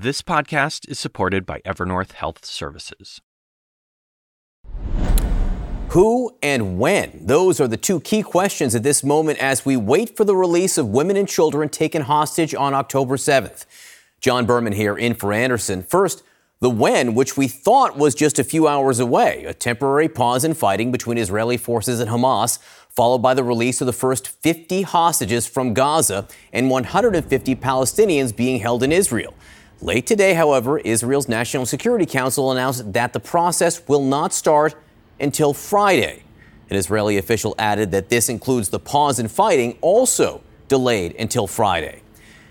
This podcast is supported by Evernorth Health Services. Who and when? Those are the two key questions at this moment as we wait for the release of women and children taken hostage on October 7th. John Berman here in for Anderson. First, the when, which we thought was just a few hours away, a temporary pause in fighting between Israeli forces and Hamas, followed by the release of the first 50 hostages from Gaza and 150 Palestinians being held in Israel. Late today, however, Israel's National Security Council announced that the process will not start until Friday. An Israeli official added that this includes the pause in fighting, also delayed until Friday.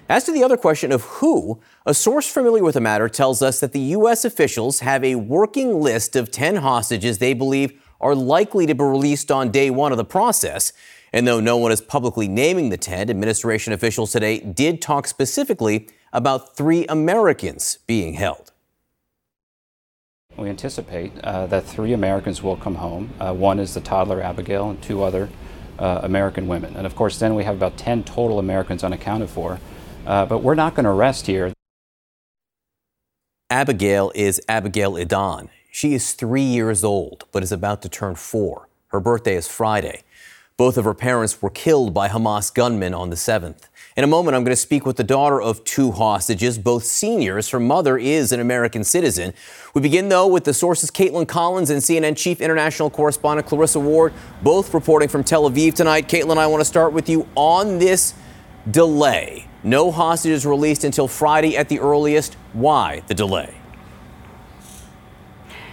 As to the other question of who, a source familiar with the matter tells us that the U.S. officials have a working list of 10 hostages they believe are likely to be released on day one of the process. And though no one is publicly naming the 10, administration officials today did talk specifically about three Americans being held. We anticipate uh, that three Americans will come home. Uh, one is the toddler Abigail, and two other uh, American women. And of course, then we have about 10 total Americans unaccounted for. Uh, but we're not going to rest here. Abigail is Abigail Idan. She is three years old, but is about to turn four. Her birthday is Friday. Both of her parents were killed by Hamas gunmen on the 7th. In a moment, I'm going to speak with the daughter of two hostages, both seniors. Her mother is an American citizen. We begin, though, with the sources Kaitlan Collins and CNN chief international correspondent Clarissa Ward, both reporting from Tel Aviv tonight. Kaitlan, I want to start with you on this delay. No hostages released until Friday at the earliest. Why the delay?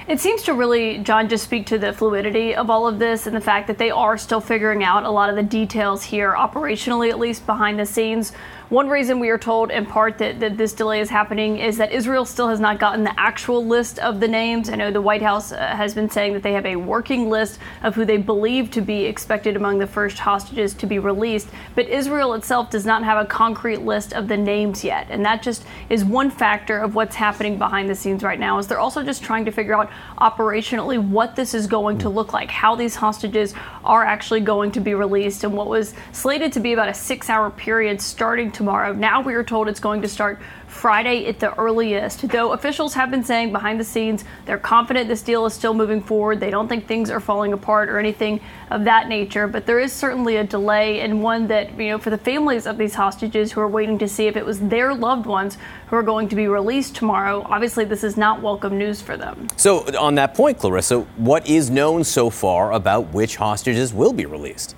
It seems to really, John, just speak to the fluidity of all of this and the fact that they are still figuring out a lot of the details here, operationally at least behind the scenes. One reason we are told in part that, that this delay is happening is that Israel still has not gotten the actual list of the names. I know the White House uh, has been saying that they have a working list of who they believe to be expected among the first hostages to be released, but Israel itself does not have a concrete list of the names yet. And that just is one factor of what's happening behind the scenes right now is they're also just trying to figure out operationally what this is going to look like, how these hostages are actually going to be released and what was slated to be about a 6-hour period starting tomorrow. Now we are told it's going to start Friday at the earliest. Though officials have been saying behind the scenes they're confident this deal is still moving forward. They don't think things are falling apart or anything of that nature. But there is certainly a delay and one that, you know, for the families of these hostages who are waiting to see if it was their loved ones who are going to be released tomorrow, obviously this is not welcome news for them. So, on that point, Clarissa, what is known so far about which hostages will be released?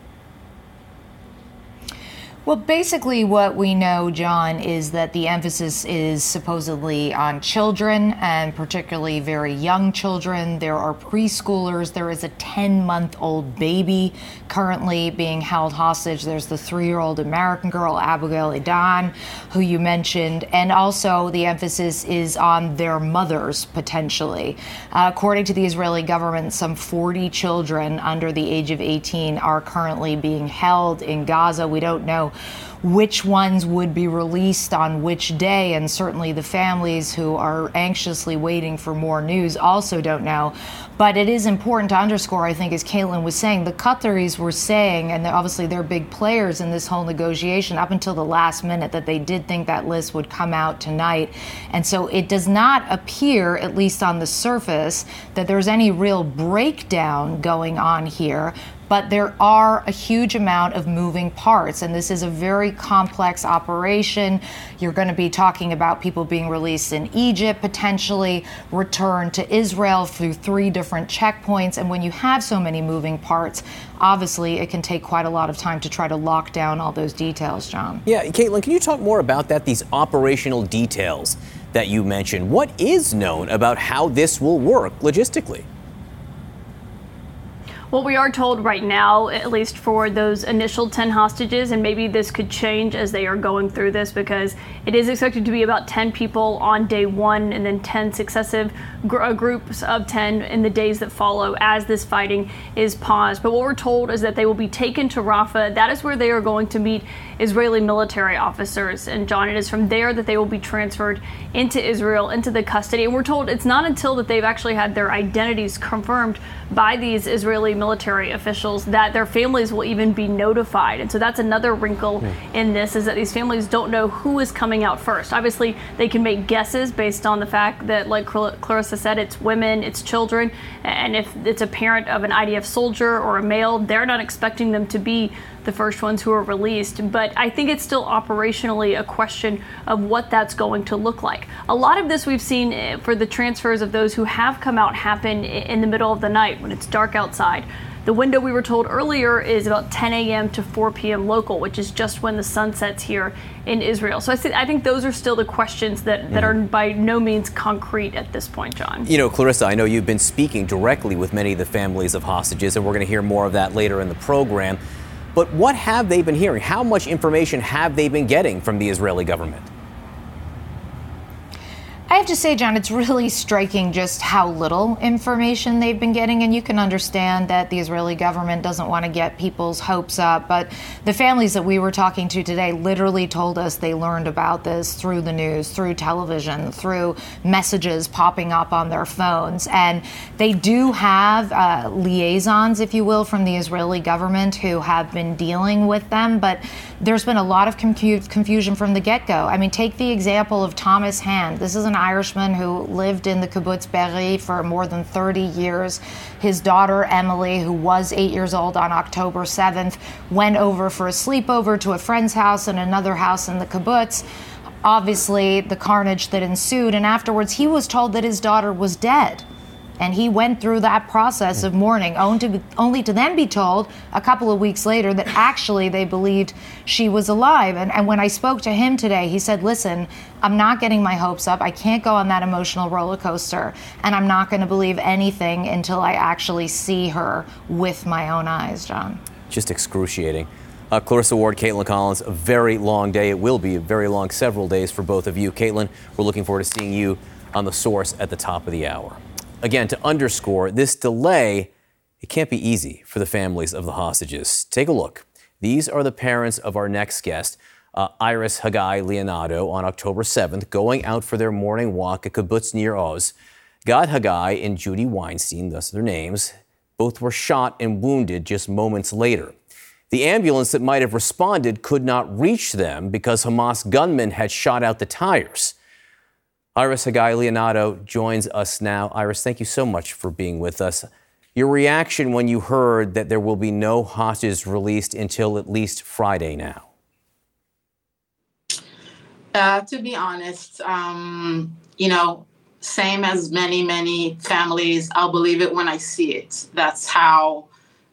Well, basically, what we know, John, is that the emphasis is supposedly on children and particularly very young children. There are preschoolers. There is a 10 month old baby currently being held hostage. There's the three year old American girl, Abigail Idan, who you mentioned. And also, the emphasis is on their mothers, potentially. Uh, according to the Israeli government, some 40 children under the age of 18 are currently being held in Gaza. We don't know which ones would be released on which day, and certainly the families who are anxiously waiting for more news also don't know. But it is important to underscore, I think, as Kaitlan was saying, the Qataris were saying, and obviously they're big players in this whole negotiation up until the last minute, that they did think that list would come out tonight. And so it does not appear, at least on the surface, that there's any real breakdown going on here but there are a huge amount of moving parts, and this is a very complex operation. You're going to be talking about people being released in Egypt, potentially returned to Israel through three different checkpoints. And when you have so many moving parts, obviously it can take quite a lot of time to try to lock down all those details, John. Yeah, Kaitlan, can you talk more about that, these operational details that you mentioned? What is known about how this will work logistically? What we are told right now, at least for those initial 10 hostages, and maybe this could change as they are going through this because it is expected to be about 10 people on day one and then 10 successive gr- uh, groups of 10 in the days that follow as this fighting is paused. But what we're told is that they will be taken to Rafah. That is where they are going to meet Israeli military officers. And John, it is from there that they will be transferred into Israel, into the custody. And we're told it's not until that they've actually had their identities confirmed by these Israeli military officials that their families will even be notified. And so that's another wrinkle mm. in this is that these families don't know who is coming out first. Obviously, they can make guesses based on the fact that, like Clarissa said, it's women, it's children. And if it's a parent of an IDF soldier or a male, they're not expecting them to be the first ones who are released. But I think it's still operationally a question of what that's going to look like. A lot of this we've seen eh, for the transfers of those who have come out happen in the middle of the night when it's dark outside. The window we were told earlier is about 10 a.m. to 4 p.m. local, which is just when the sun sets here in Israel. So I, see, I think those are still the questions that, that mm-hmm. are by no means concrete at this point, John. You know, Clarissa, I know you've been speaking directly with many of the families of hostages, and we're going to hear more of that later in the program. But what have they been hearing? How much information have they been getting from the Israeli government? I have to say, John, it's really striking just how little information they've been getting. And you can understand that the Israeli government doesn't want to get people's hopes up. But the families that we were talking to today literally told us they learned about this through the news, through television, through messages popping up on their phones. And they do have uh, liaisons, if you will, from the Israeli government who have been dealing with them. But there's been a lot of confusion from the get go. I mean, take the example of Thomas Hand. This is an Irishman who lived in the kibbutz Be'eri for more than 30 years. His daughter, Emily, who was eight years old on October 7th, went over for a sleepover to a friend's house and another house in the kibbutz. Obviously, the carnage that ensued, and afterwards, he was told that his daughter was dead. And he went through that process of mourning, only to, then be told a couple of weeks later that actually they believed she was alive. And, and when I spoke to him today, he said, Listen, I'm not getting my hopes up. I can't go on that emotional roller coaster. And I'm not going to believe anything until I actually see her with my own eyes, John. Just excruciating. Uh, Clarissa Ward, Kaitlan Collins, a very long day. It will be a very long several days for both of you. Kaitlan, we're looking forward to seeing you on the source at the top of the hour again, to underscore this delay, it can't be easy for the families of the hostages. Take a look. These are the parents of our next guest, uh, Iris Hagai Liniado, on October 7th, going out for their morning walk at Kibbutz Nir Oz. Gad Hagai and Judy Weinstein, thus their names, both were shot and wounded just moments later. The ambulance that might have responded could not reach them because Hamas gunmen had shot out the tires. Iris Hagai Liniado joins us now. Iris, thank you so much for being with us. Your reaction when you heard that there will be no hostages released until at least Friday now? Uh, to be honest, um, you know, same as many, many families, I'll believe it when I see it. That's how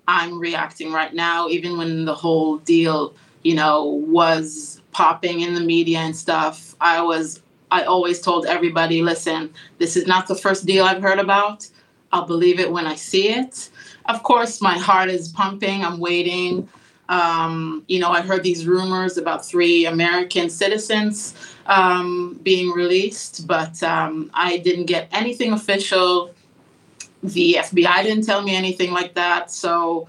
I'm reacting right now, even when the whole deal, you know, was popping in the media and stuff. I was I always told everybody, listen, this is not the first deal I've heard about. I'll believe it when I see it. Of course, my heart is pumping. I'm waiting. Um, you know, I heard these rumors about three American citizens um, being released, but um, I didn't get anything official. The FBI didn't tell me anything like that. So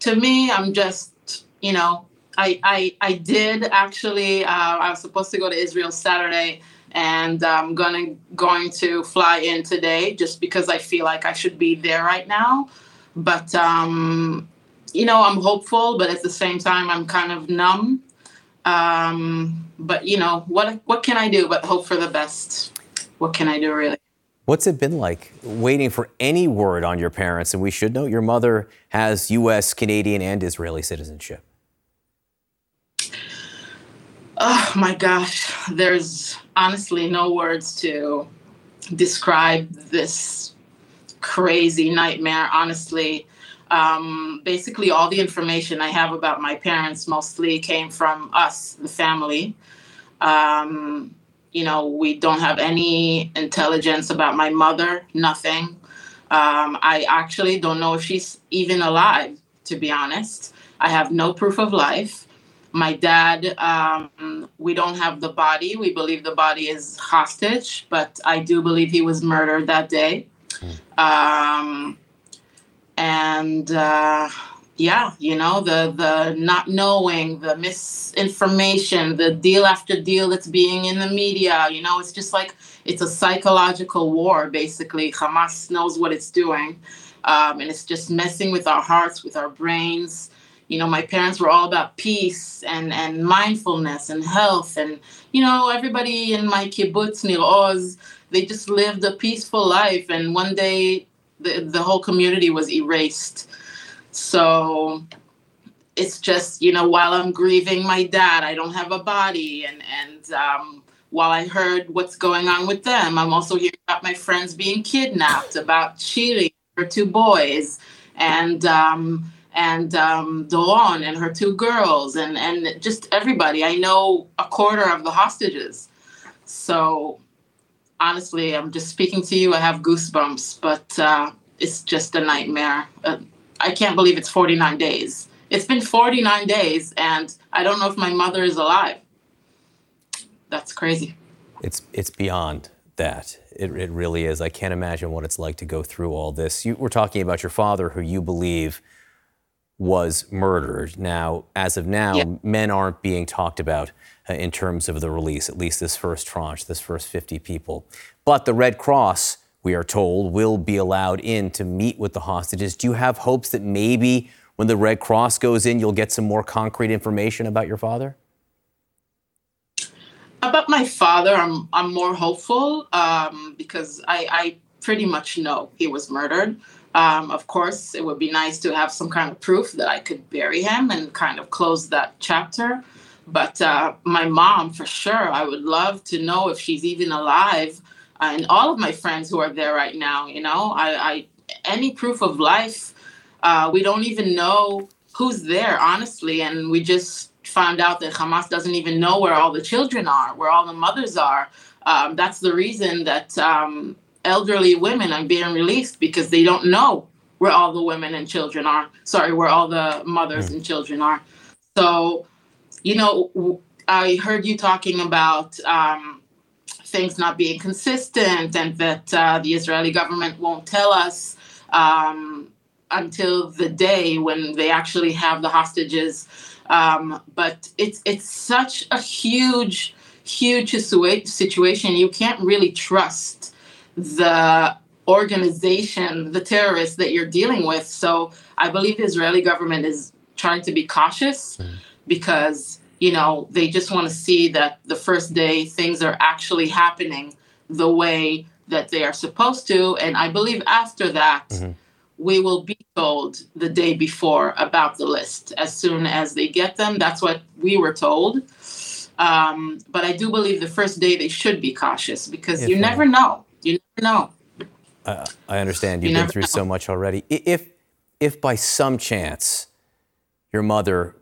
to me, I'm just, you know, I, I, I did actually, uh, I was supposed to go to Israel Saturday and I'm gonna going to fly in today just because I feel like I should be there right now. But um, you know, I'm hopeful, but at the same time, I'm kind of numb. Um, but you know, what what can I do but hope for the best? What can I do really? What's it been like waiting for any word on your parents? And we should note your mother has U.S., Canadian, and Israeli citizenship. Oh my gosh, there's honestly no words to describe this crazy nightmare. Honestly, um, basically, all the information I have about my parents mostly came from us, the family. Um, you know, we don't have any intelligence about my mother, nothing. Um, I actually don't know if she's even alive, to be honest. I have no proof of life. My dad, um, we don't have the body. We believe the body is hostage, but I do believe he was murdered that day. Um, and uh, yeah, you know the the not knowing, the misinformation, the deal after deal that's being in the media. You know, it's just like it's a psychological war. Basically, Hamas knows what it's doing. Um, and it's just messing with our hearts, with our brains. You know, my parents were all about peace and, and mindfulness and health. And, you know, everybody in my kibbutz, Nir Oz, they just lived a peaceful life. And one day the, the whole community was erased. So it's just, you know, while I'm grieving my dad, I don't have a body. And, and, um, while I heard what's going on with them, I'm also hearing about my friends being kidnapped, about Shiri, for two boys, and um, and um, Doron and her two girls, and and just everybody. I know a quarter of the hostages. So honestly, I'm just speaking to you. I have goosebumps, but uh, it's just a nightmare. Uh, I can't believe it's 49 days. It's been 49 days, and I don't know if my mother is alive. That's crazy. It's it's beyond that. It, it really is. I can't imagine what it's like to go through all this. You were talking about your father, who you believe was murdered. Now, as of now, yeah. men aren't being talked about uh, in terms of the release, at least this first tranche, this first 50 people. But the Red Cross, we are told, will be allowed in to meet with the hostages. Do you have hopes that maybe when the Red Cross goes in, you'll get some more concrete information about your father? About my father, I'm I'm more hopeful um, because I, I pretty much know he was murdered. Um, of course, it would be nice to have some kind of proof that I could bury him and kind of close that chapter. But uh, my mom, for sure, I would love to know if she's even alive. Uh, and all of my friends who are there right now, you know, I, I any proof of life, uh, we don't even know who's there, honestly. And we just found out that Hamas doesn't even know where all the children are, where all the mothers are. Um, that's the reason that um, elderly women are being released because they don't know where all the women and children are. Sorry, where all the mothers mm. and children are. So, you know, I heard you talking about um, things not being consistent and that uh, the Israeli government won't tell us um, until the day when they actually have the hostages. Um, but it's it's such a huge, huge situation. You can't really trust the organization, the terrorists that you're dealing with. So I believe the Israeli government is trying to be cautious mm. because, you know, they just want to see that the first day things are actually happening the way that they are supposed to. And I believe after that, mm-hmm. we will be told the day before about the list as soon as they get them. That's what we were told. Um, but I do believe the first day they should be cautious because if you never know know. Uh, I understand. You've you been through know. so much already. If, if by some chance your mother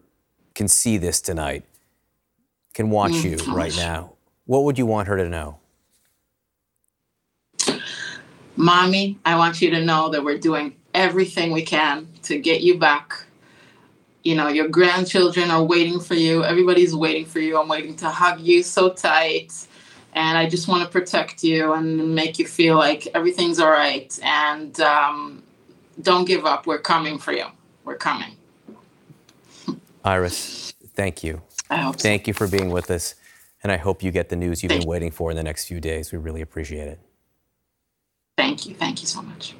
can see this tonight, can watch mm, you gosh. right now, what would you want her to know? Mommy, I want you to know that we're doing everything we can to get you back. You know, your grandchildren are waiting for you. Everybody's waiting for you. I'm waiting to hug you so tight and I just want to protect you and make you feel like everything's all right. And um, don't give up. We're coming for you. We're coming. Iris, thank you. I hope Thank so. you for being with us. And I hope you get the news you've thank been waiting for in the next few days. We really appreciate it. Thank you. Thank you so much.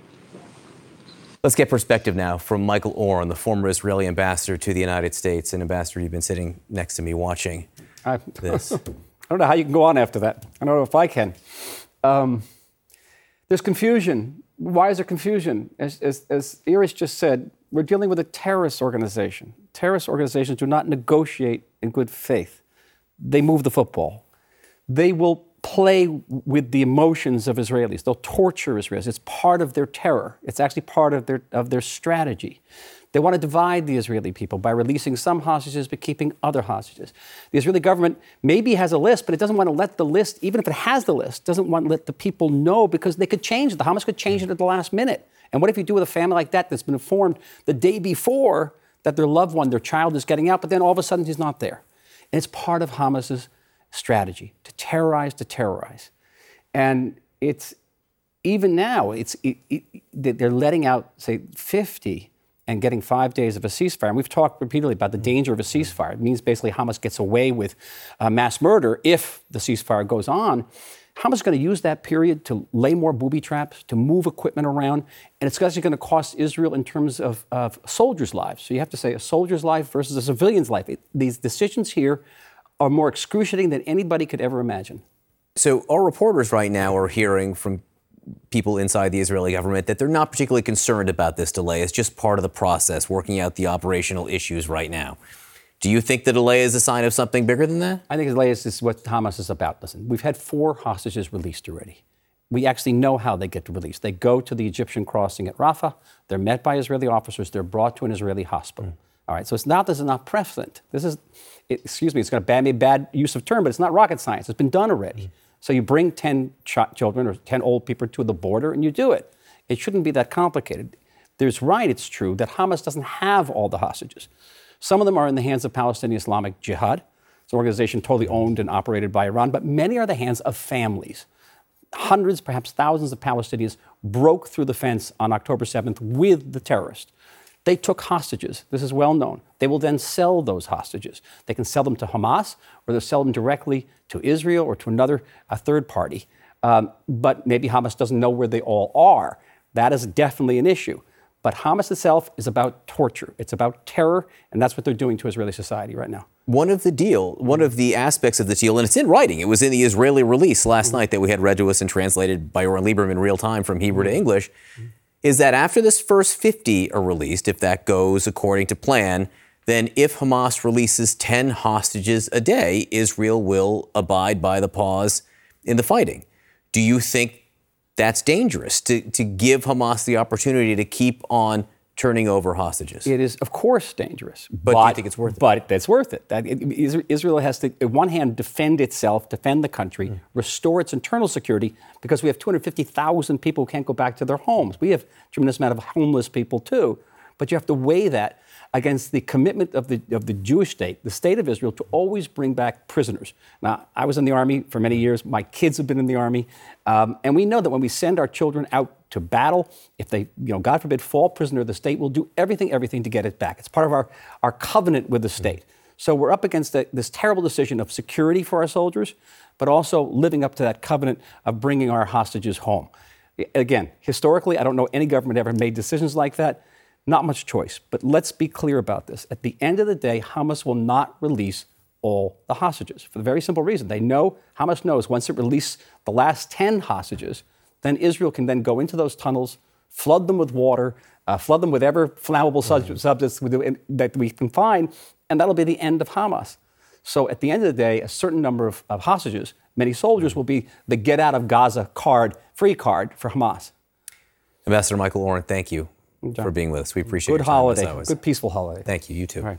Let's get perspective now from Michael Oren, the former Israeli ambassador to the United States. And, Ambassador, you've been sitting next to me watching I, this. I don't know how you can go on after that. I don't know if I can. Um, there's confusion. Why is there confusion? As, as, as Iris just said, we're dealing with a terrorist organization. Terrorist organizations do not negotiate in good faith. They move the football. They will play with the emotions of Israelis. They'll torture Israelis. It's part of their terror. It's actually part of their, of their strategy. They want to divide the Israeli people by releasing some hostages but keeping other hostages. The Israeli government maybe has a list, but it doesn't want to let the list, even if it has the list, doesn't want to let the people know because they could change it. The Hamas could change it at the last minute. And what if you do with a family like that that's been informed the day before that their loved one, their child is getting out, but then all of a sudden he's not there? And it's part of Hamas's strategy to terrorize, to terrorize. And it's even now, it's, it, it, they're letting out, say, 50 and getting five days of a ceasefire. And we've talked repeatedly about the danger of a ceasefire. It means basically Hamas gets away with uh, mass murder if the ceasefire goes on. Hamas is going to use that period to lay more booby traps, to move equipment around, and it's actually going to cost Israel in terms of, of soldiers' lives. So you have to say a soldier's life versus a civilian's life. It, these decisions here are more excruciating than anybody could ever imagine. So our reporters right now are hearing from people inside the Israeli government that they're not particularly concerned about this delay. It's just part of the process, working out the operational issues right now. Do you think the delay is a sign of something bigger than that? I think the delay is, is what Hamas is about. Listen, we've had four hostages released already. We actually know how they get released. They go to the Egyptian crossing at Rafah. They're met by Israeli officers. They're brought to an Israeli hospital. Mm. All right. So it's not this is not precedent. This is, it, excuse me, it's going to bad, bad use of term, but it's not rocket science. It's been done already. Mm. So you bring 10 ch- children or 10 old people to the border and you do it. It shouldn't be that complicated. There's right, it's true, that Hamas doesn't have all the hostages. Some of them are in the hands of Palestinian Islamic Jihad. It's an organization totally owned and operated by Iran, but many are the hands of families. Hundreds, perhaps thousands of Palestinians broke through the fence on October 7th with the terrorists. They took hostages. This is well known. They will then sell those hostages. They can sell them to Hamas or they'll sell them directly to Israel or to another a third party. Um, but maybe Hamas doesn't know where they all are. That is definitely an issue. But Hamas itself is about torture. It's about terror, and that's what they're doing to Israeli society right now. One of the deal, one of the aspects of the deal, and it's in writing. It was in the Israeli release last mm-hmm. night that we had read to us and translated by Oren Liebermann in real time from Hebrew mm-hmm. to English. Mm-hmm. Is that after this first 50 are released, if that goes according to plan, then if Hamas releases 10 hostages a day, Israel will abide by the pause in the fighting. Do you think that's dangerous to, to give Hamas the opportunity to keep on turning over hostages. It is, of course, dangerous. But, but do you think it's worth it? But it's worth it. That, it, Israel has to, on one hand, defend itself, defend the country, mm. restore its internal security, because we have 250,000 people who can't go back to their homes. We have a tremendous amount of homeless people, too. But you have to weigh that against the commitment of the, of the Jewish state, the state of Israel, to always bring back prisoners. Now, I was in the army for many years. My kids have been in the army. Um, and we know that when we send our children out to battle, if they, you know, God forbid, fall prisoner, the state will do everything, everything to get it back. It's part of our, our covenant with the state. So we're up against the, this terrible decision of security for our soldiers, but also living up to that covenant of bringing our hostages home. Again, historically, I don't know any government ever made decisions like that. Not much choice. But let's be clear about this. At the end of the day, Hamas will not release all the hostages for the very simple reason they know, Hamas knows once it releases the last 10 hostages, then Israel can then go into those tunnels, flood them with water, uh, flood them with ever flammable mm-hmm. subjects that we can find, and that'll be the end of Hamas. So at the end of the day, a certain number of, of hostages, many soldiers, will be the get out of Gaza card, free card for Hamas. Ambassador Michael Oren, thank you for being with us. We appreciate it. Good holiday. Good peaceful holiday. Thank you. You too.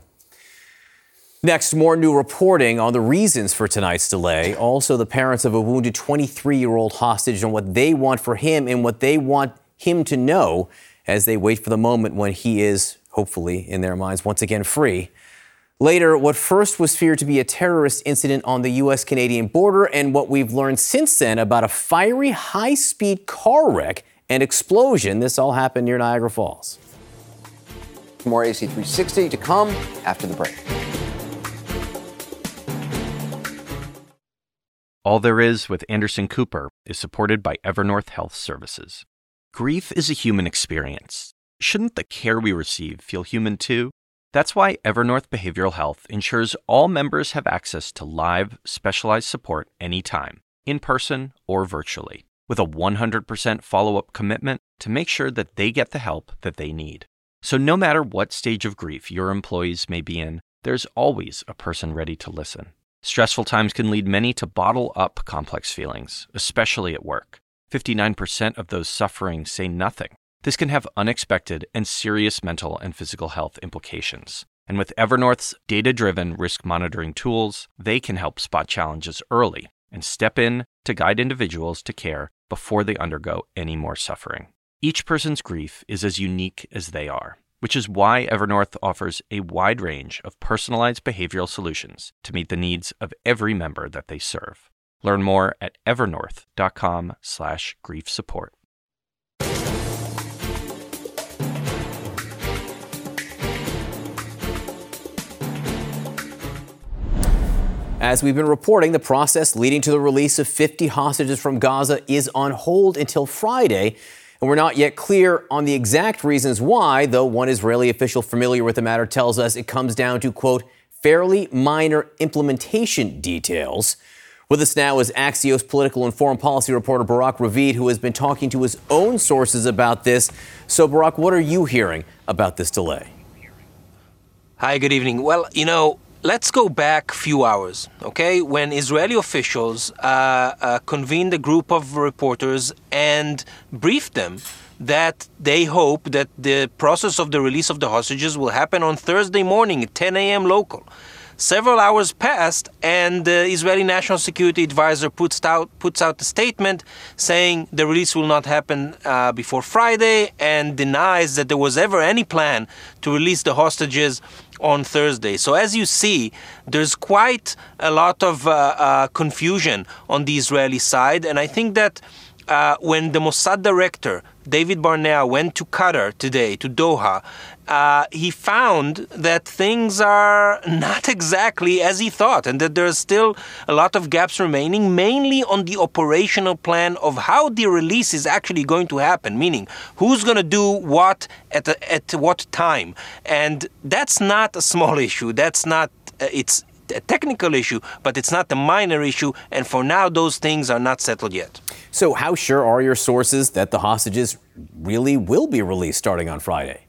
Next, more new reporting on the reasons for tonight's delay. Also, the parents of a wounded 23 year old hostage and what they want for him and what they want him to know as they wait for the moment when he is, hopefully, in their minds, once again free. Later, what first was feared to be a terrorist incident on the U.S. Canadian border, and what we've learned since then about a fiery high speed car wreck and explosion. This all happened near Niagara Falls. More AC 360 to come after the break. All There Is with Anderson Cooper is supported by Evernorth Health Services. Grief is a human experience. Shouldn't the care we receive feel human too? That's why Evernorth Behavioral Health ensures all members have access to live, specialized support anytime, in person or virtually with a 100% follow up commitment to make sure that they get the help that they need. So, no matter what stage of grief your employees may be in, there's always a person ready to listen. Stressful times can lead many to bottle up complex feelings, especially at work. 59% of those suffering say nothing. This can have unexpected and serious mental and physical health implications. And with Evernorth's data driven risk monitoring tools, they can help spot challenges early and step in to guide individuals to care before they undergo any more suffering. Each person's grief is as unique as they are, which is why Evernorth offers a wide range of personalized behavioral solutions to meet the needs of every member that they serve. Learn more at evernorth.com/grief support. As we've been reporting, the process leading to the release of 50 hostages from Gaza is on hold until Friday. And we're not yet clear on the exact reasons why, though one Israeli official familiar with the matter tells us it comes down to, quote, fairly minor implementation details. With us now is Axios political and foreign policy reporter Barak Ravid, who has been talking to his own sources about this. So, Barak, what are you hearing about this delay? Hi, good evening. Well, you know, let's go back a few hours, okay? When Israeli officials uh, uh, convened a group of reporters and briefed them that they hope that the process of the release of the hostages will happen on Thursday morning at 10 a.m. local. Several hours passed, and the Israeli National Security Advisor puts out puts out a statement saying the release will not happen uh, before Friday, and denies that there was ever any plan to release the hostages on Thursday. So, as you see, there's quite a lot of uh, uh, confusion on the Israeli side, and I think that uh, when the Mossad director David Barnea went to Qatar today, to Doha, uh, he found that things are not exactly as he thought, and that there's still a lot of gaps remaining, mainly on the operational plan of how the release is actually going to happen, meaning who's going to do what at, a, at what time. And that's not a small issue. That's not, uh, it's a technical issue, but it's not a minor issue, and for now, those things are not settled yet. So, how sure are your sources that the hostages really will be released starting on Friday?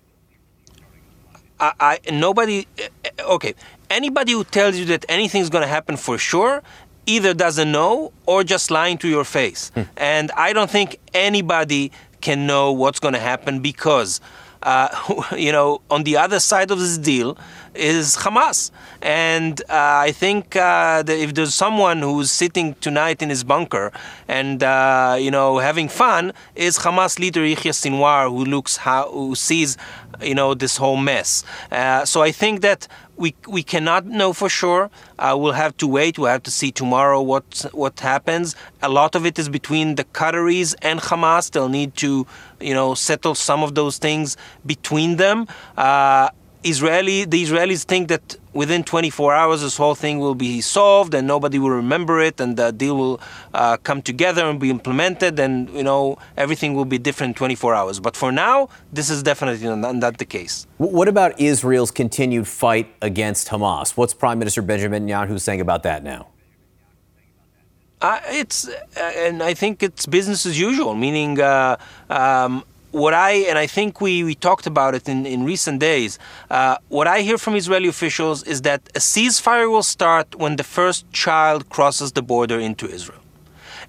I, I nobody. Uh, okay, anybody who tells you that anything's going to happen for sure either doesn't know or just lying to your face. Hmm. And I don't think anybody can know what's going to happen because. Uh, you know, on the other side of this deal is Hamas. And uh, I think uh, if there's someone who's sitting tonight in his bunker and, uh, you know, having fun, is Hamas leader Yahya Sinwar, who looks how, who sees you know this whole mess. Uh, so I think that we we cannot know for sure. Uh, we'll have to wait. We'll have to see tomorrow what what happens. A lot of it is between the Qataris and Hamas. They'll need to you know settle some of those things between them. Uh, Israeli, the Israelis think that within 24 hours this whole thing will be solved and nobody will remember it and the deal will uh, come together and be implemented and you know everything will be different in 24 hours. But for now, this is definitely not, not the case. What about Israel's continued fight against Hamas? What's Prime Minister Benjamin Netanyahu saying about that now? Uh, it's uh, and I think it's business as usual, meaning uh, um, what I, and I think we, we talked about it in, in recent days, uh, what I hear from Israeli officials is that a ceasefire will start when the first child crosses the border into Israel.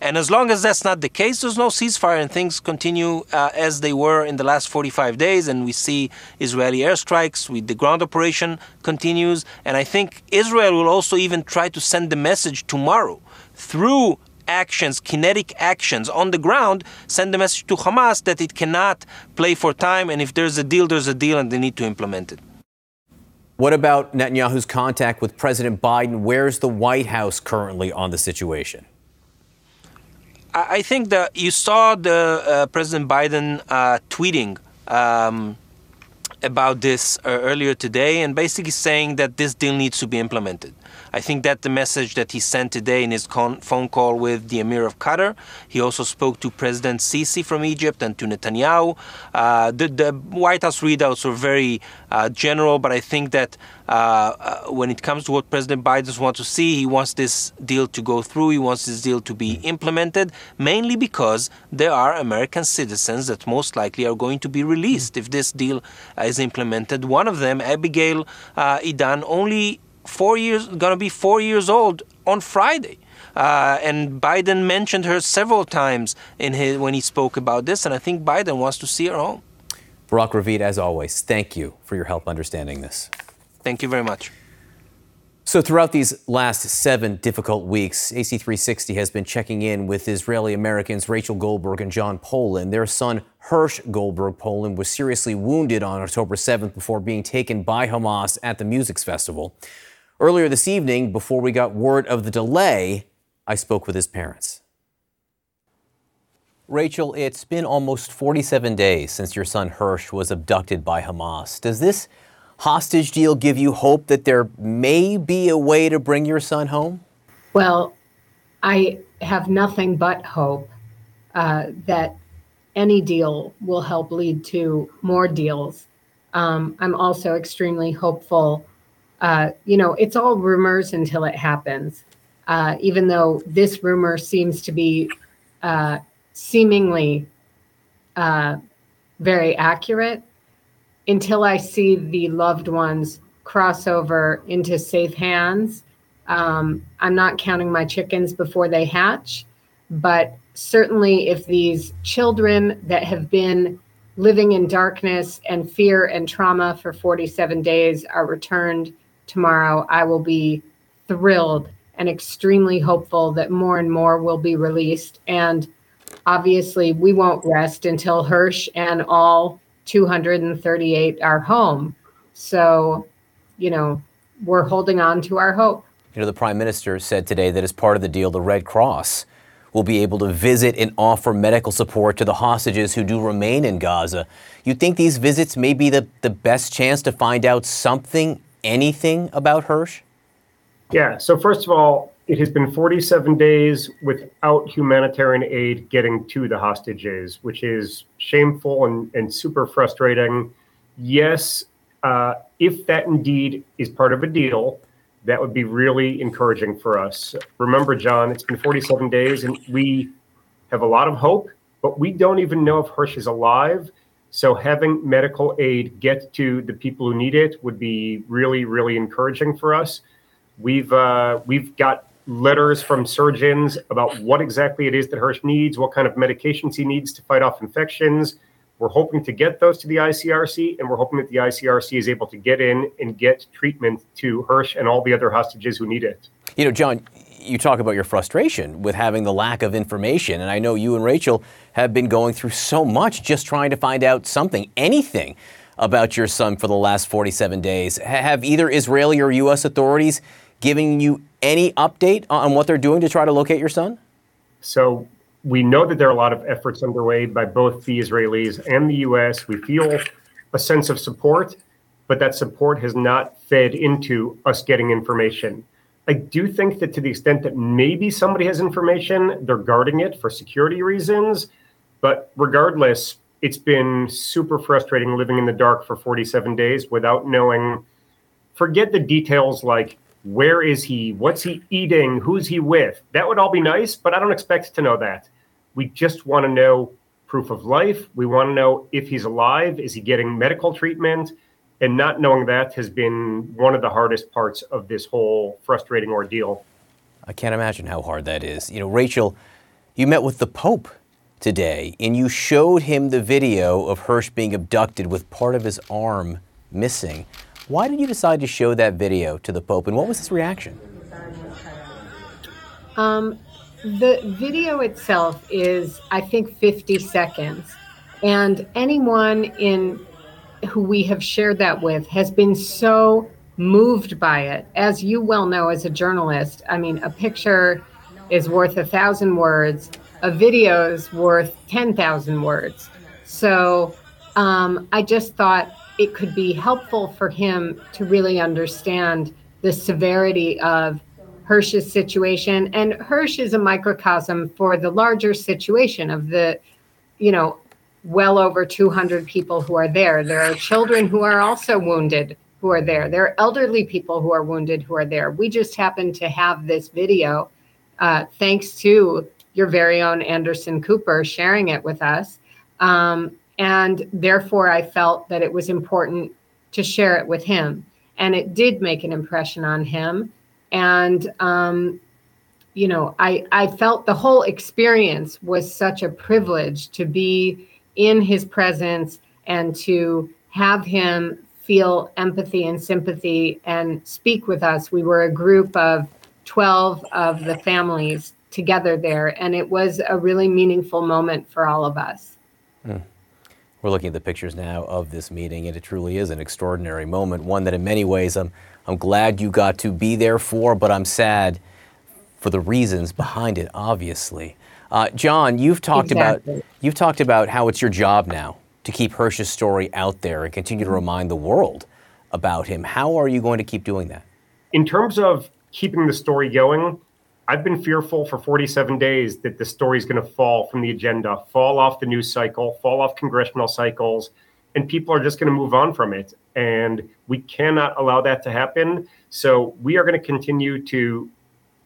And as long as that's not the case, there's no ceasefire and things continue uh, as they were in the last 45 days. And we see Israeli airstrikes, with the ground operation continues. And I think Israel will also even try to send the message tomorrow through actions, kinetic actions on the ground, send a message to Hamas that it cannot play for time, and if there's a deal, there's a deal, and they need to implement it. What about Netanyahu's contact with President Biden? Where's the White House currently on the situation? I think that you saw the uh, President Biden uh, tweeting um, about this uh, earlier today, and basically saying that this deal needs to be implemented. I think that the message that he sent today in his con- phone call with the Emir of Qatar. He also spoke to President Sisi from Egypt and to Netanyahu. Uh, the, the, White House readouts were very uh, general, but I think that uh, uh when it comes to what President Biden wants to see, he wants this deal to go through. He wants this deal to be implemented, mainly because there are American citizens that most likely are going to be released if this deal is implemented. One of them, Abigail uh, Edan, only four years, to be four years old on Friday. Uh, and Biden mentioned her several times in his, when he spoke about this, and I think Biden wants to see her home. Barak Ravid, as always, thank you for your help understanding this. Thank you very much. So, throughout these last seven difficult weeks, AC360 has been checking in with Israeli Americans Rachel Goldberg and Jon Polin. Their son, Hersh Goldberg Polin, was seriously wounded on October 7th before being taken by Hamas at the Music Festival. Earlier this evening, before we got word of the delay, I spoke with his parents. Rachel, it's been almost 47 days since your son Hersh was abducted by Hamas. Does this hostage deal give you hope that there may be a way to bring your son home? Well, I have nothing but hope uh, that any deal will help lead to more deals. Um, I'm also extremely hopeful. Uh, you know, it's all rumors until it happens. Uh, even though this rumor seems to be uh, seemingly uh, very accurate, until I see the loved ones cross over into safe hands, um, I'm not counting my chickens before they hatch. But certainly, if these children that have been living in darkness and fear and trauma for 47 days are returned tomorrow, I will be thrilled and extremely hopeful that more and more will be released. And obviously, we won't rest until Hersh and all 238 are home. So, you know, we're holding on to our hope. You know, the Prime Minister said today that as part of the deal, the Red Cross will be able to visit and offer medical support to the hostages who do remain in Gaza. You think these visits may be the, the best chance to find out something, anything about Hersh? Yeah, so first of all, it has been 47 days without humanitarian aid getting to the hostages, which is shameful and, and super frustrating. Yes, uh, if that indeed is part of a deal, that would be really encouraging for us. Remember, John, it's been 47 days and we have a lot of hope, but we don't even know if Hersh is alive. So having medical aid get to the people who need it would be really, really encouraging for us. We've uh, we've got letters from surgeons about what exactly it is that Hersh needs, what kind of medications he needs to fight off infections, we're hoping to get those to the ICRC, and we're hoping that the ICRC is able to get in and get treatment to Hersh and all the other hostages who need it. You know, John, you talk about your frustration with having the lack of information, and I know you and Rachel have been going through so much just trying to find out something, anything about your son for the last 47 days. Have either Israeli or U.S. authorities given you any update on what they're doing to try to locate your son? So we know that there are a lot of efforts underway by both the Israelis and the US. We feel a sense of support, but that support has not fed into us getting information. I do think that to the extent that maybe somebody has information, they're guarding it for security reasons. But regardless, it's been super frustrating living in the dark for 47 days without knowing. Forget the details like where is he? What's he eating? Who's he with? That would all be nice, but I don't expect to know that. We just want to know proof of life. We want to know if he's alive. Is he getting medical treatment? And not knowing that has been one of the hardest parts of this whole frustrating ordeal. I can't imagine how hard that is. You know, Rachel, you met with the Pope today and you showed him the video of Hersh being abducted with part of his arm missing. Why did you decide to show that video to the Pope and what was his reaction? Um, the video itself is, I think, 50 seconds. And anyone in who we have shared that with has been so moved by it. As you well know as a journalist, I mean, a picture is worth a thousand words, a video is worth 10,000 words. So um, I just thought it could be helpful for him to really understand the severity of Hersh's situation. And Hersh is a microcosm for the larger situation of the, you know, well over 200 people who are there. There are children who are also wounded who are there. There are elderly people who are wounded who are there. We just happen to have this video, uh, thanks to your very own Anderson Cooper sharing it with us. Um, and therefore, I felt that it was important to share it with him. And it did make an impression on him and um, you know I, I felt the whole experience was such a privilege to be in his presence and to have him feel empathy and sympathy and speak with us we were a group of 12 of the families together there and it was a really meaningful moment for all of us mm. We're looking at the pictures now of this meeting, and it truly is an extraordinary moment, one that in many ways I'm I'm glad you got to be there for, but I'm sad for the reasons behind it, obviously. Uh, John, you've talked exactly. about you've talked about how it's your job now to keep Hersh's story out there and continue to remind the world about him. How are you going to keep doing that? In terms of keeping the story going, I've been fearful for 47 days that the story is going to fall from the agenda, fall off the news cycle, fall off congressional cycles, and people are just going to move on from it. And we cannot allow that to happen. So we are going to continue to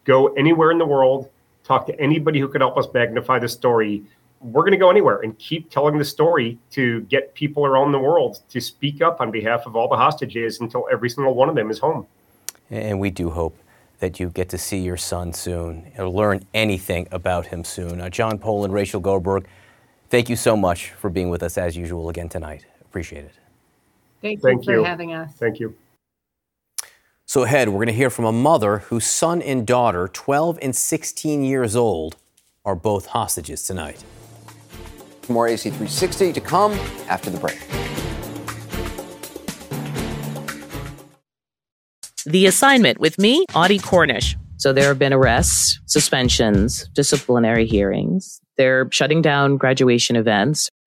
go anywhere in the world, talk to anybody who could help us magnify the story. We're going to go anywhere and keep telling the story to get people around the world to speak up on behalf of all the hostages until every single one of them is home. And we do hope that you get to see your son soon or learn anything about him soon. Uh, Jon Polin, Rachel Goldberg, thank you so much for being with us as usual again tonight. Appreciate it. Thank, Thank you for you. having us. Thank you. So, ahead, we're going to hear from a mother whose son and daughter, 12 and 16 years old, are both hostages tonight. More AC360 to come after the break. The assignment with me, Audie Cornish. So there have been arrests, suspensions, disciplinary hearings. They're shutting down graduation events.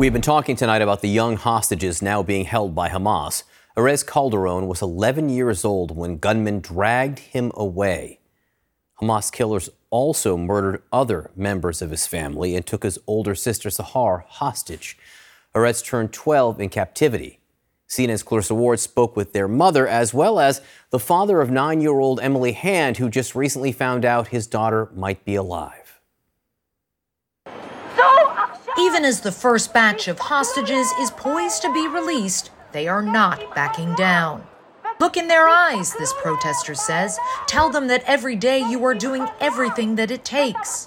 We've been talking tonight about the young hostages now being held by Hamas. Erez Calderon was 11 years old when gunmen dragged him away. Hamas killers also murdered other members of his family and took his older sister Sahar hostage. Erez turned 12 in captivity. CNN's Clarissa Ward spoke with their mother as well as the father of nine year old Emily Hand, who just recently found out his daughter might be alive. Even as the first batch of hostages is poised to be released, they are not backing down. Look in their eyes, this protester says. Tell them that every day you are doing everything that it takes.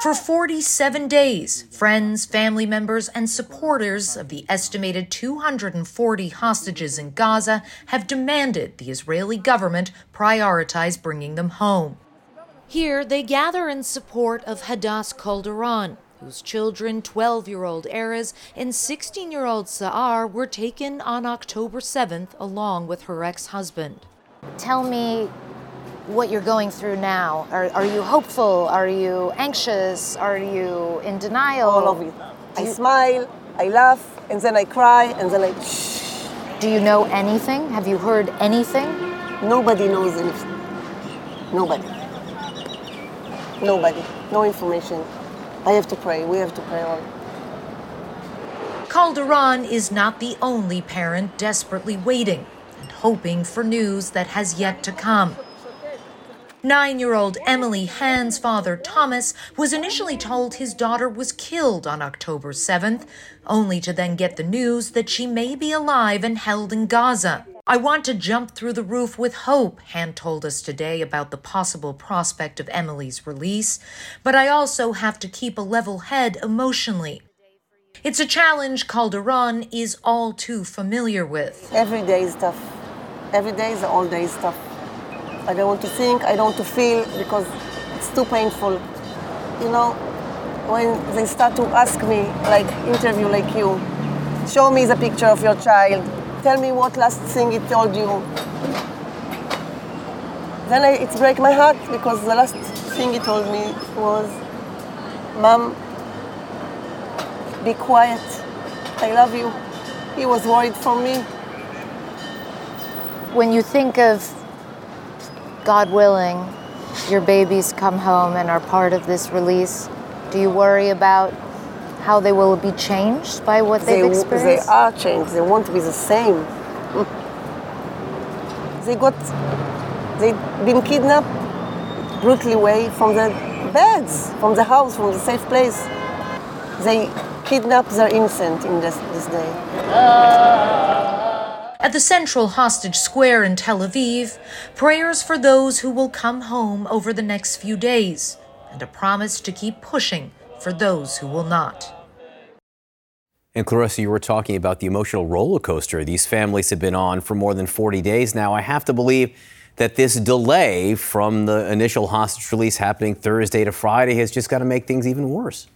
For 47 days, friends, family members, and supporters of the estimated 240 hostages in Gaza have demanded the Israeli government prioritize bringing them home. Here, they gather in support of Hadass Calderon, whose children, 12 year old Erez and 16 year old Sahar, were taken on October 7th along with her ex husband. Tell me what you're going through now. Are, are you hopeful? Are you anxious? Are you in denial? All of it. I smile, I laugh, and then I cry, and then I shh. Do you know anything? Have you heard anything? Nobody knows anything. Nobody. Nobody. No information. I have to pray. We have to pray on. Calderon is not the only parent desperately waiting and hoping for news that has yet to come. Nine year old Emily Hand's father, Thomas, was initially told his daughter was killed on October 7th, only to then get the news that she may be alive and held in Gaza. I want to jump through the roof with hope, Hand told us today about the possible prospect of Emily's release, but I also have to keep a level head emotionally. It's a challenge Calderon is all too familiar with. Every day is tough. Every day is all day stuff. I don't want to think, I don't want to feel because it's too painful. You know, when they start to ask me, like interview like you, show me the picture of your child, tell me what last thing it told you. Then I, it break my heart because the last thing he told me was, Mom, be quiet. I love you. He was worried for me. When you think of God willing, your babies come home and are part of this release, do you worry about how they will be changed by what They, they've experienced? they are changed. They won't be the same. They got, they've been kidnapped brutally away from the beds, from the house, from the safe place. They kidnapped their innocent in this, this day. At the central hostage square in Tel Aviv, prayers for those who will come home over the next few days, and a promise to keep pushing for those who will not. And Clarissa, you were talking about the emotional roller coaster these families have been on for more than 40 days now. I have to believe that this delay from the initial hostage release happening Thursday to Friday has just got to make things even worse.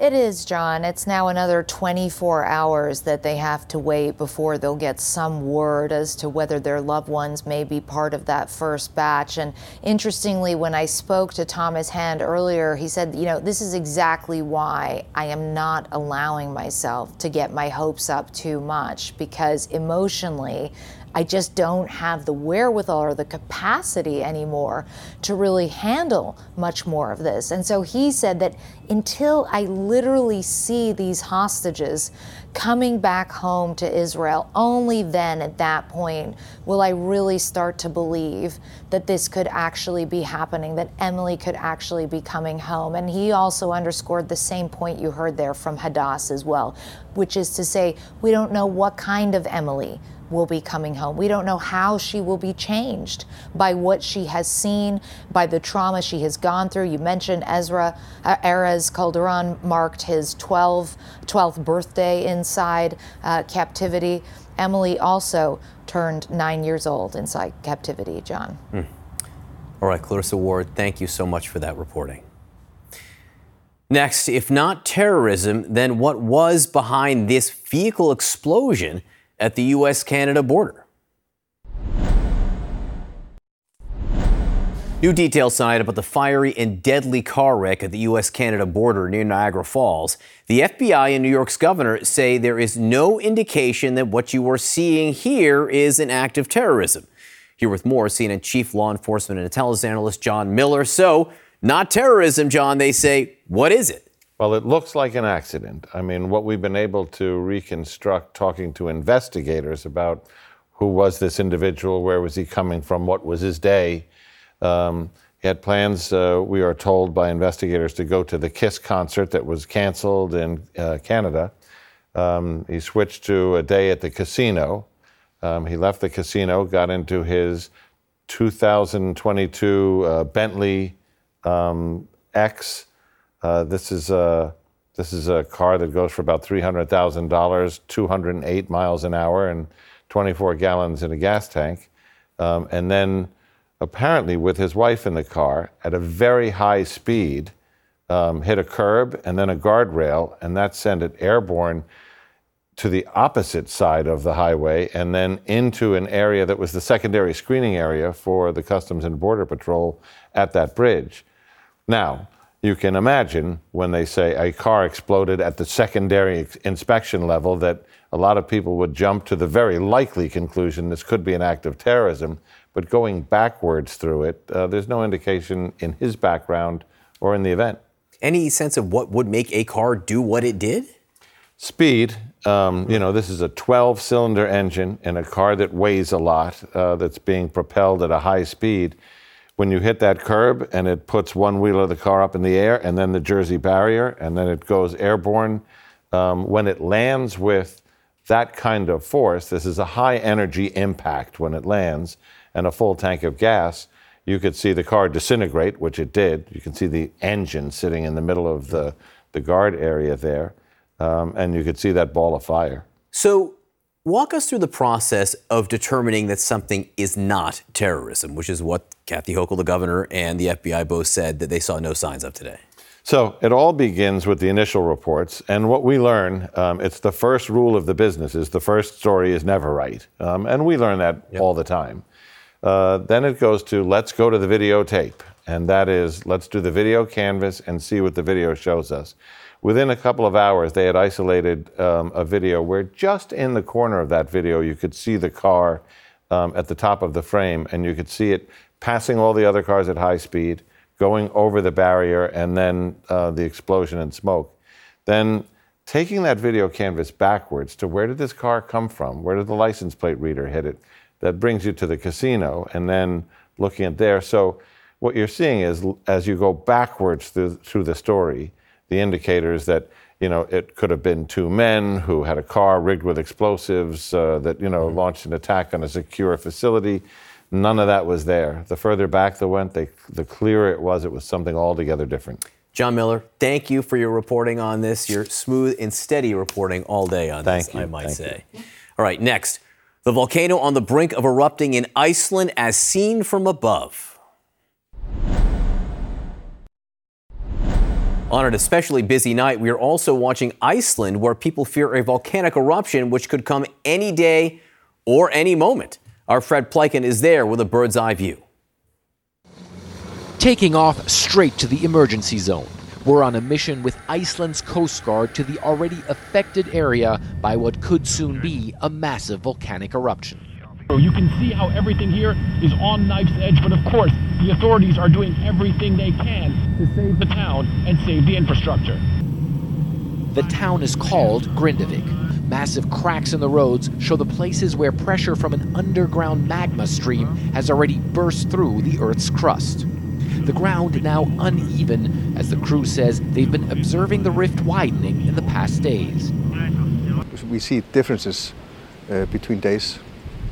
It is, John. It's now another 24 hours that they have to wait before they'll get some word as to whether their loved ones may be part of that first batch. And interestingly, when I spoke to Thomas Hand earlier, he said, you know, this is exactly why I am not allowing myself to get my hopes up too much because emotionally, I just don't have the wherewithal or the capacity anymore to really handle much more of this. And so he said that until I literally see these hostages coming back home to Israel, only then at that point will I really start to believe that this could actually be happening, that Emily could actually be coming home. And he also underscored the same point you heard there from Hadass as well, which is to say, we don't know what kind of Emily will be coming home. We don't know how she will be changed by what she has seen, by the trauma she has gone through. You mentioned Ezra uh, Erez Calderon marked his 12, 12th birthday inside uh, captivity. Emily also turned nine years old inside captivity, John. Hmm. All right, Clarissa Ward, thank you so much for that reporting. Next, if not terrorism, then what was behind this vehicle explosion at the U.S. Canada border. New details tonight about the fiery and deadly car wreck at the U.S. Canada border near Niagara Falls. The FBI and New York's governor say there is no indication that what you are seeing here is an act of terrorism. Here with more, CNN Chief Law Enforcement and Intelligence Analyst John Miller. So, not terrorism, John, they say. What is it? Well, it looks like an accident. I mean, what we've been able to reconstruct talking to investigators about who was this individual, where was he coming from, what was his day. Um, he had plans, uh, we are told by investigators, to go to the Kiss concert that was canceled in uh, Canada. Um, he switched to a day at the casino. Um, he left the casino, got into his 2022 uh, Bentley um, X uh, this is a this is a car that goes for about three hundred thousand dollars, two hundred and eight miles an hour, and twenty four gallons in a gas tank. Um, and then, apparently, with his wife in the car at a very high speed, um, hit a curb and then a guardrail, and that sent it airborne to the opposite side of the highway and then into an area that was the secondary screening area for the Customs and Border Patrol at that bridge. Now, you can imagine when they say a car exploded at the secondary inspection level that a lot of people would jump to the very likely conclusion this could be an act of terrorism. But going backwards through it, uh, there's no indication in his background or in the event. Any sense of what would make a car do what it did? Speed. Um, you know, this is a 12 cylinder engine in a car that weighs a lot, uh, that's being propelled at a high speed when you hit that curb and it puts one wheel of the car up in the air and then the Jersey barrier and then it goes airborne. Um, when it lands with that kind of force, this is a high energy impact when it lands and a full tank of gas. You could see the car disintegrate, which it did. You can see the engine sitting in the middle of the, the guard area there. Um, and you could see that ball of fire. So, Walk us through the process of determining that something is not terrorism, which is what Kathy Hochul, the governor, and the FBI both said that they saw no signs of today. So it all begins with the initial reports, and what we learn, um, it's the first rule of the business: is the first story is never right, um, and we learn that yep. all the time. Uh, then it goes to let's go to the videotape, and that is let's do the video canvas and see what the video shows us. Within a couple of hours, they had isolated um, a video where just in the corner of that video, you could see the car um, at the top of the frame, and you could see it passing all the other cars at high speed, going over the barrier, and then uh, the explosion and smoke. Then taking that video canvas backwards to where did this car come from? Where did the license plate reader hit it? That brings you to the casino, and then looking at there. So what you're seeing is as you go backwards through, through the story, the indicators that you know it could have been two men who had a car rigged with explosives uh, that you know mm-hmm. launched an attack on a secure facility. None of that was there. The further back they went, they, the clearer it was. It was something altogether different. John Miller, thank you for your reporting on this. Your smooth and steady reporting all day on thank this, you. I might thank say. You. All right, next. The volcano on the brink of erupting in Iceland as seen from above. On an especially busy night, we are also watching Iceland, where people fear a volcanic eruption which could come any day or any moment. Our Fred Pleitgen is there with a bird's eye view. Taking off straight to the emergency zone. We're on a mission with Iceland's Coast Guard to the already affected area by what could soon be a massive volcanic eruption. You can see how everything here is on knife's edge, but of course, the authorities are doing everything they can to save the town and save the infrastructure. The town is called Grindavik. Massive cracks in the roads show the places where pressure from an underground magma stream has already burst through the Earth's crust. The ground now uneven, as the crew says they've been observing the rift widening in the past days. We see differences uh, between days.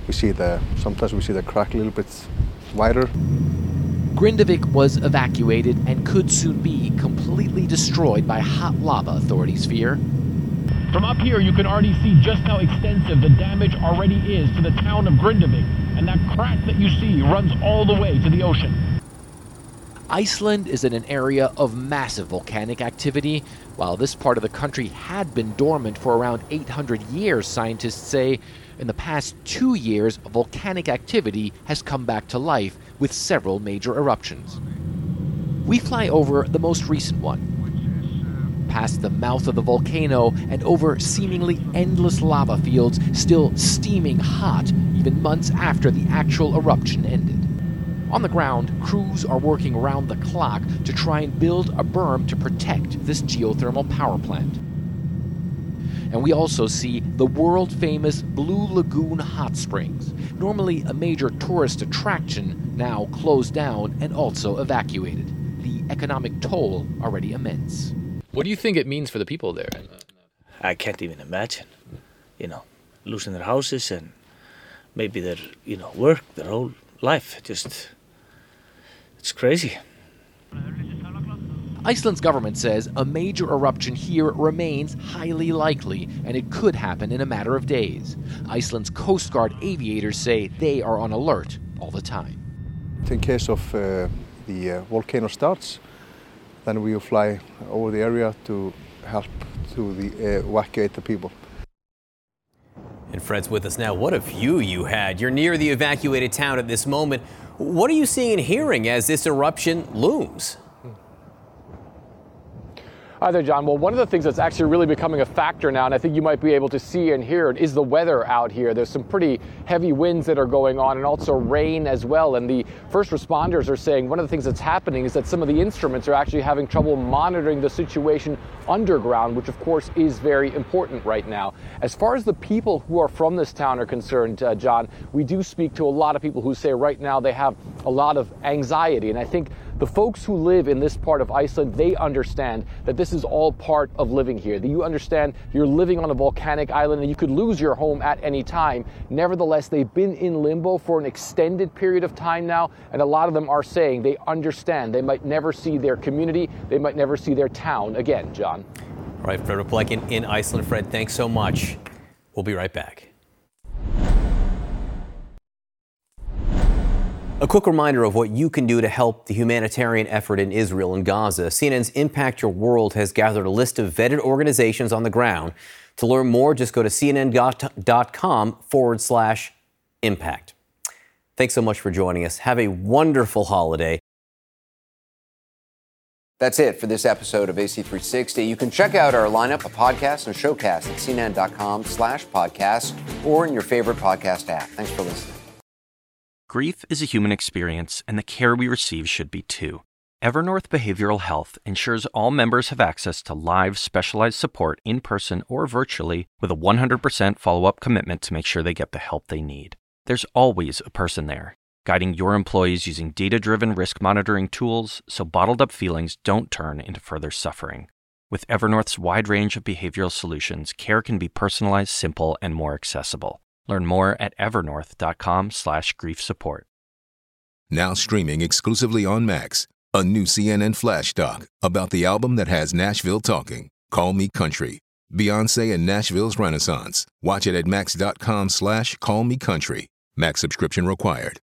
We see the sometimes we see the crack a little bit wider. Grindavik was evacuated and could soon be completely destroyed by hot lava, authorities fear. From up here, you can already see just how extensive the damage already is to the town of Grindavik, and that crack that you see runs all the way to the ocean. Iceland is in an area of massive volcanic activity. While this part of the country had been dormant for around 800 years, scientists say, in the past two years, volcanic activity has come back to life with several major eruptions. We fly over the most recent one, past the mouth of the volcano and over seemingly endless lava fields still steaming hot even months after the actual eruption ended. On the ground, crews are working round the clock to try and build a berm to protect this geothermal power plant. And we also see the world famous Blue Lagoon Hot Springs, normally a major tourist attraction, now closed down and also evacuated. The economic toll already immense. What do you think it means for the people there? I can't even imagine, you know, losing their houses and maybe their, you know, work, their whole life. Just it's crazy. Iceland's government says a major eruption here remains highly likely, and it could happen in a matter of days. Iceland's Coast Guard aviators say they are on alert all the time. In case of uh, the uh, volcano starts, then we will fly over the area to help to the, uh, evacuate the people. And Fred's with us now. What a view you had. You're near the evacuated town at this moment. What are you seeing and hearing as this eruption looms? Hi there, John. Well, one of the things that's actually really becoming a factor now, and I think you might be able to see and hear it, is the weather out here. There's some pretty heavy winds that are going on and also rain as well. And the first responders are saying one of the things that's happening is that some of the instruments are actually having trouble monitoring the situation underground, which of course is very important right now. As far as the people who are from this town are concerned, uh, John, we do speak to a lot of people who say right now they have a lot of anxiety. And I think the folks who live in this part of Iceland, they understand that this is all part of living here. That you understand you're living on a volcanic island and you could lose your home at any time. Nevertheless, they've been in limbo for an extended period of time now, and a lot of them are saying they understand they might never see their community, they might never see their town again, John. All right, Fred Pleitgen in Iceland. Fred, thanks so much. We'll be right back. A quick reminder of what you can do to help the humanitarian effort in Israel and Gaza. CNN's Impact Your World has gathered a list of vetted organizations on the ground. To learn more, just go to cnn.com forward slash impact. Thanks so much for joining us. Have a wonderful holiday. That's it for this episode of AC360. You can check out our lineup of podcasts and showcasts at cnn.com slash podcasts or in your favorite podcast app. Thanks for listening. Grief is a human experience, and the care we receive should be too. Evernorth Behavioral Health ensures all members have access to live, specialized support in person or virtually with a 100% follow up commitment to make sure they get the help they need. There's always a person there, guiding your employees using data driven risk monitoring tools so bottled up feelings don't turn into further suffering. With Evernorth's wide range of behavioral solutions, care can be personalized, simple, and more accessible. Learn more at evernorth.com/slash grief support. Now streaming exclusively on Max, a new CNN flash doc about the album that has Nashville talking. Call Me Country Beyonce and Nashville's Renaissance. Watch it at max.com slash call me country. Max subscription required.